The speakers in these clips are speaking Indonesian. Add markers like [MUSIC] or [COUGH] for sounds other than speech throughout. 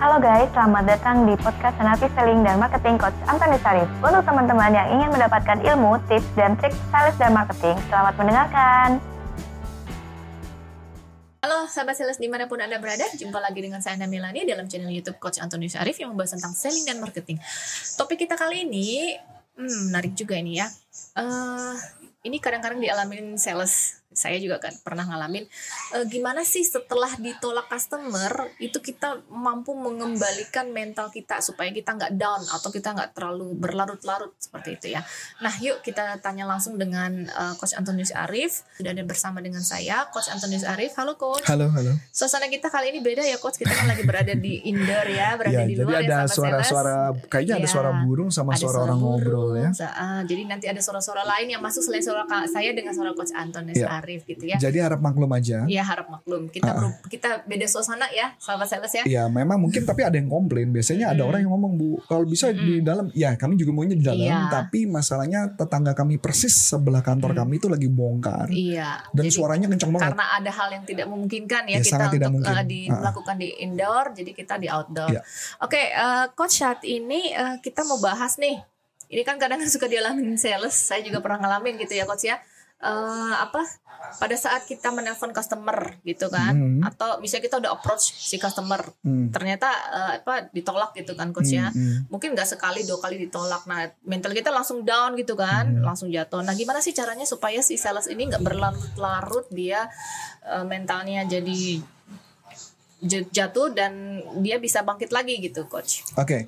Halo guys, selamat datang di podcast Senapi Selling dan Marketing Coach Antoni Sarif. Untuk teman-teman yang ingin mendapatkan ilmu, tips, dan trik sales dan marketing, selamat mendengarkan. Halo sahabat sales di mana pun Anda berada, jumpa lagi dengan saya Namilani dalam channel YouTube Coach Antonius Arif yang membahas tentang selling dan marketing. Topik kita kali ini, hmm, menarik juga ini ya. Uh, ini kadang-kadang dialamin sales saya juga kan pernah ngalamin e, gimana sih setelah ditolak customer itu kita mampu mengembalikan mental kita supaya kita nggak down atau kita nggak terlalu berlarut-larut seperti itu ya. Nah yuk kita tanya langsung dengan uh, Coach Antonius Arif sudah ada bersama dengan saya Coach Antonius Arif. Halo Coach. Halo halo. Suasana kita kali ini beda ya Coach kita kan lagi berada di indoor ya berada ya, di luar jadi ya. ada suara-suara kayaknya ya, ada suara burung sama ada suara, orang burung, ngobrol ya. Uh, jadi nanti ada suara-suara lain yang masuk selain suara saya dengan suara Coach Antonius ya. Arif gitu ya. Jadi harap maklum aja. Iya harap maklum. Kita uh, kita beda suasana ya, sahabat sales ya. Iya memang mungkin tapi ada yang komplain. Biasanya ada orang yang ngomong bu, kalau bisa mm. di dalam, ya kami juga maunya di dalam. Iya. Tapi masalahnya tetangga kami persis sebelah kantor mm. kami itu lagi bongkar. Iya. Dan jadi, suaranya kencang banget. Karena ada hal yang tidak memungkinkan ya, ya kita untuk tidak mungkin. Uh, dilakukan uh. di indoor, jadi kita di outdoor. Iya. Oke, okay, uh, coach saat ini uh, kita mau bahas nih. Ini kan kadang suka dialamin sales. Saya juga pernah ngalamin gitu ya coach ya uh, apa pada saat kita menelpon customer gitu kan hmm. atau bisa kita udah approach si customer hmm. ternyata uh, apa ditolak gitu kan coach ya hmm. mungkin nggak sekali dua kali ditolak nah mental kita langsung down gitu kan hmm. langsung jatuh nah gimana sih caranya supaya si sales ini nggak berlarut-larut dia uh, mentalnya jadi jatuh dan dia bisa bangkit lagi gitu coach oke okay.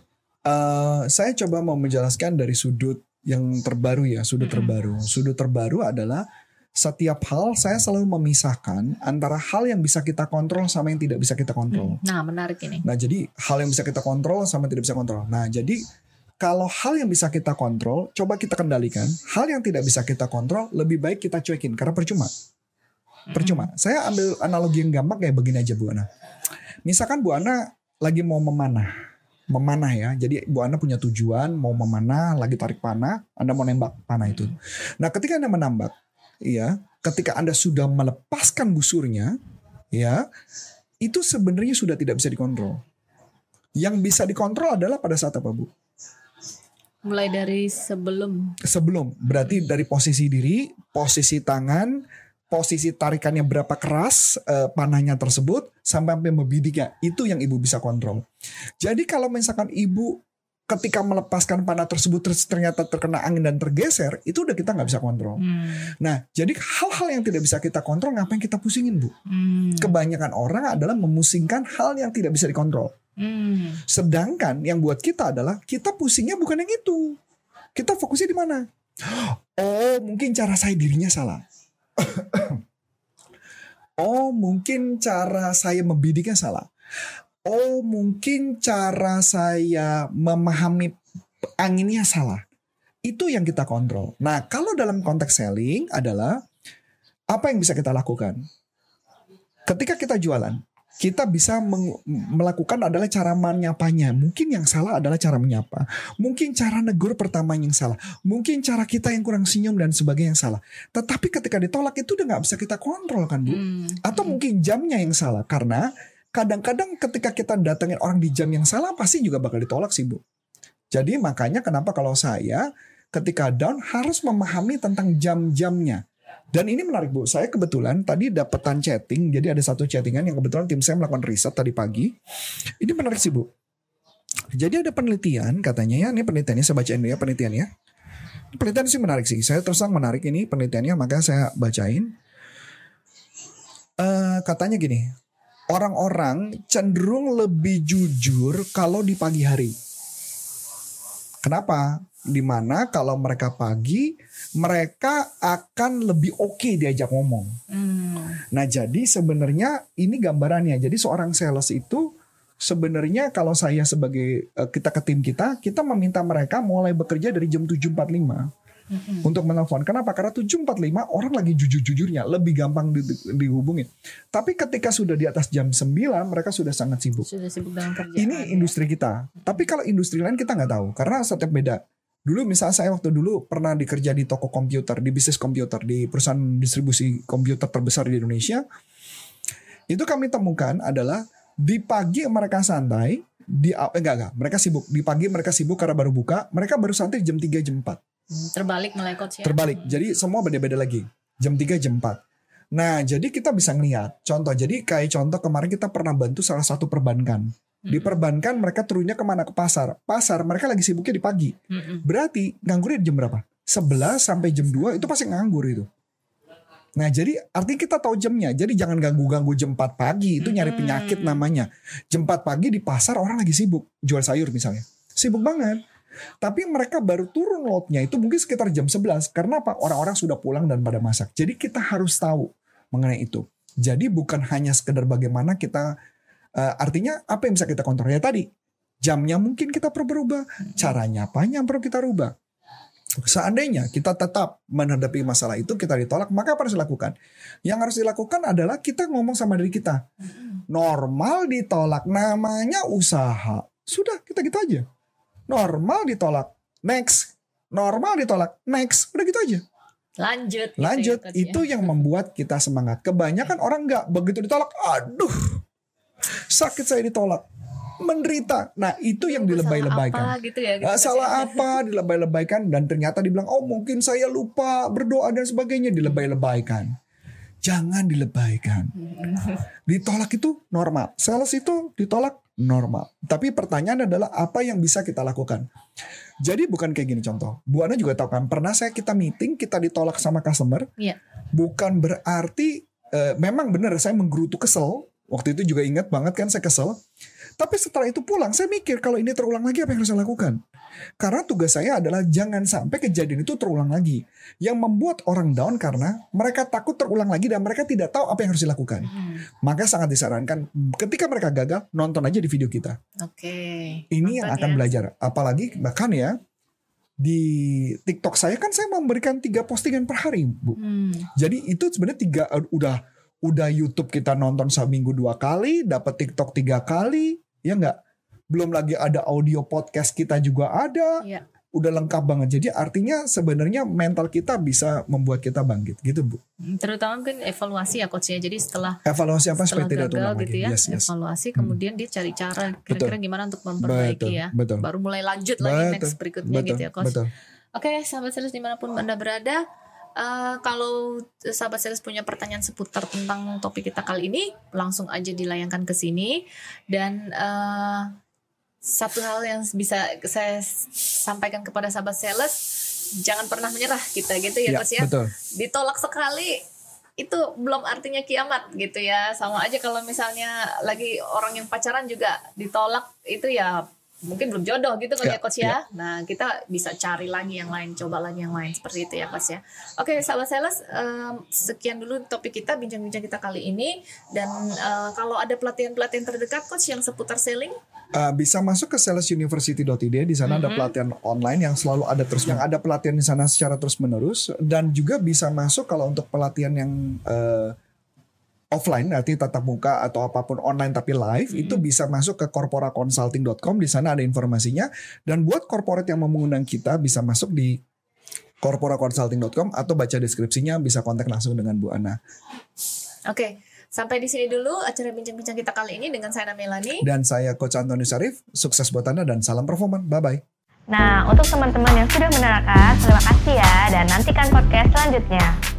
uh, saya coba mau menjelaskan dari sudut yang terbaru ya, sudut -hmm. terbaru. Sudut terbaru adalah setiap hal saya selalu memisahkan antara hal yang bisa kita kontrol sama yang tidak bisa kita kontrol. Nah, menarik ini. Nah, jadi hal yang bisa kita kontrol sama yang tidak bisa kontrol. Nah, jadi kalau hal yang bisa kita kontrol, coba kita kendalikan. Hal yang tidak bisa kita kontrol, lebih baik kita cuekin karena percuma. Percuma. Hmm. Saya ambil analogi yang gampang kayak begini aja Bu Ana. Misalkan Bu Ana lagi mau memanah memanah ya. Jadi Bu Anda punya tujuan mau memanah, lagi tarik panah, Anda mau nembak panah itu. Nah, ketika Anda menambak, ya, ketika Anda sudah melepaskan busurnya, ya, itu sebenarnya sudah tidak bisa dikontrol. Yang bisa dikontrol adalah pada saat apa, Bu? Mulai dari sebelum. Sebelum, berarti dari posisi diri, posisi tangan, posisi tarikannya berapa keras uh, panahnya tersebut sampai sampai membidiknya itu yang ibu bisa kontrol. Jadi kalau misalkan ibu ketika melepaskan panah tersebut ternyata terkena angin dan tergeser itu udah kita nggak bisa kontrol. Hmm. Nah jadi hal-hal yang tidak bisa kita kontrol ngapain kita pusingin bu? Hmm. Kebanyakan orang adalah memusingkan hal yang tidak bisa dikontrol. Hmm. Sedangkan yang buat kita adalah kita pusingnya bukan yang itu. Kita fokusnya di mana? Oh mungkin cara saya dirinya salah [COUGHS] oh mungkin cara saya membidiknya salah. Oh mungkin cara saya memahami anginnya salah. Itu yang kita kontrol. Nah kalau dalam konteks selling adalah apa yang bisa kita lakukan? Ketika kita jualan, kita bisa melakukan adalah cara menyapanya. Mungkin yang salah adalah cara menyapa. Mungkin cara negur pertama yang salah. Mungkin cara kita yang kurang senyum dan sebagainya yang salah. Tetapi ketika ditolak itu udah nggak bisa kita kontrol kan bu? Hmm. Atau mungkin jamnya yang salah. Karena kadang-kadang ketika kita datengin orang di jam yang salah pasti juga bakal ditolak sih bu. Jadi makanya kenapa kalau saya ketika down harus memahami tentang jam-jamnya dan ini menarik Bu, saya kebetulan tadi dapetan chatting, jadi ada satu chattingan yang kebetulan tim saya melakukan riset tadi pagi. Ini menarik sih Bu. Jadi ada penelitian katanya ya, ini penelitiannya saya bacain dulu ya penelitiannya. Penelitian sih menarik sih, saya terus menarik ini penelitiannya makanya saya bacain. Uh, katanya gini, orang-orang cenderung lebih jujur kalau di pagi hari. Kenapa? Di mana kalau mereka pagi mereka akan lebih oke okay diajak ngomong. Hmm. Nah jadi sebenarnya ini gambarannya. Jadi seorang sales itu sebenarnya kalau saya sebagai uh, kita ke tim kita, kita meminta mereka mulai bekerja dari jam 7.45 mm-hmm. untuk menelpon. Kenapa? Karena 7.45 orang lagi jujur-jujurnya, lebih gampang di, dihubungin. Tapi ketika sudah di atas jam 9, mereka sudah sangat sibuk. Sudah sibuk dengan kerjaan. Ini industri kita. Tapi kalau industri lain kita nggak tahu, karena setiap beda. Dulu misalnya saya waktu dulu pernah dikerja di toko komputer, di bisnis komputer, di perusahaan distribusi komputer terbesar di Indonesia. Itu kami temukan adalah di pagi mereka santai, di eh, enggak enggak mereka sibuk di pagi mereka sibuk karena baru buka mereka baru santai jam 3 jam 4 hmm, terbalik mulai coach ya terbalik jadi semua beda-beda lagi jam 3 jam 4 nah jadi kita bisa ngeliat contoh jadi kayak contoh kemarin kita pernah bantu salah satu perbankan di hmm. perbankan mereka turunnya ke mana ke pasar pasar mereka lagi sibuknya di pagi hmm. berarti nganggurnya jam berapa 11 sampai jam 2 itu pasti nganggur itu Nah jadi artinya kita tahu jamnya. Jadi jangan ganggu-ganggu jam 4 pagi. Itu nyari penyakit namanya. Jam 4 pagi di pasar orang lagi sibuk. Jual sayur misalnya. Sibuk banget. Tapi mereka baru turun lotnya itu mungkin sekitar jam 11. Karena apa? Orang-orang sudah pulang dan pada masak. Jadi kita harus tahu mengenai itu. Jadi bukan hanya sekedar bagaimana kita uh, artinya apa yang bisa kita kontrol ya tadi jamnya mungkin kita perlu berubah caranya apa yang perlu kita rubah Seandainya kita tetap menghadapi masalah itu, kita ditolak, maka apa harus dilakukan? Yang harus dilakukan adalah kita ngomong sama diri kita. Normal ditolak, namanya usaha. Sudah, kita gitu aja. Normal ditolak, next. Normal ditolak, next. Udah gitu aja. Lanjut. Gitu Lanjut, ya, itu yang membuat kita semangat. Kebanyakan orang nggak begitu ditolak, aduh, sakit saya ditolak menderita. Nah itu yang dilebay-lebaykan. Gitu ya, gitu nah, salah apa dilebay-lebaykan dan ternyata dibilang oh mungkin saya lupa berdoa dan sebagainya dilebay-lebaykan. Jangan dilebaykan. Ditolak itu normal. Sales itu ditolak normal. Tapi pertanyaan adalah apa yang bisa kita lakukan. Jadi bukan kayak gini contoh. Bu Ana juga tahu kan pernah saya kita meeting kita ditolak sama customer. Iya. Bukan berarti uh, memang benar saya menggerutu kesel. Waktu itu juga ingat banget kan saya kesel tapi setelah itu pulang, saya mikir kalau ini terulang lagi apa yang harus saya lakukan? Karena tugas saya adalah jangan sampai kejadian itu terulang lagi. Yang membuat orang down karena mereka takut terulang lagi dan mereka tidak tahu apa yang harus dilakukan. Hmm. Maka sangat disarankan ketika mereka gagal, nonton aja di video kita. Oke. Okay. Ini yang akan ya. belajar. Apalagi bahkan ya, di TikTok saya kan saya memberikan tiga postingan per hari, Bu. Hmm. Jadi itu sebenarnya tiga udah udah YouTube kita nonton seminggu dua kali, dapat TikTok tiga kali, ya nggak? Belum lagi ada audio podcast kita juga ada. Ya. Udah lengkap banget. Jadi artinya sebenarnya mental kita bisa membuat kita bangkit gitu, Bu. Hmm, terutama kan evaluasi ya coach ya. Jadi setelah evaluasi apa setelah supaya tidak gagal gitu ya. Yes, yes. Evaluasi hmm. kemudian dia cari cara kira-kira gimana untuk memperbaiki betul, ya. Betul. Baru mulai lanjut betul, lagi next berikutnya betul, gitu ya coach. Betul. Oke, sahabat serius di mana pun anda berada, Uh, kalau sahabat sales punya pertanyaan seputar tentang topik kita kali ini, langsung aja dilayangkan ke sini. Dan uh, satu hal yang bisa saya sampaikan kepada sahabat sales, jangan pernah menyerah kita gitu ya, ya Coach ya. Betul. Ditolak sekali itu belum artinya kiamat gitu ya. Sama aja kalau misalnya lagi orang yang pacaran juga ditolak itu ya mungkin belum jodoh gitu kan ya, ya coach ya. ya. Nah kita bisa cari lagi yang lain, coba lagi yang lain seperti itu ya coach ya. Oke sahabat sales, um, sekian dulu topik kita bincang-bincang kita kali ini. Dan uh, kalau ada pelatihan-pelatihan terdekat coach yang seputar selling, uh, bisa masuk ke salesuniversity.id. Di sana mm -hmm. ada mhm. pelatihan online yang selalu ada terus, yang ada pelatihan di sana secara terus menerus. Dan juga bisa masuk kalau untuk pelatihan yang uh, offline nanti tatap muka atau apa pun online tapi live hmm. itu bisa masuk ke corporaconsulting.com di sana ada informasinya dan buat corporate yang mau mengundang kita bisa masuk di corporaconsulting.com atau baca deskripsinya bisa kontak langsung dengan Bu Ana. Oke, sampai di sini dulu acara bincang-bincang kita kali ini dengan saya Melani dan saya Coach Antoni Sarif. Sukses buat Anda dan salam performa. Bye bye. Nah, untuk teman-teman yang sudah menerangkan, terima kasih ya dan nantikan podcast selanjutnya.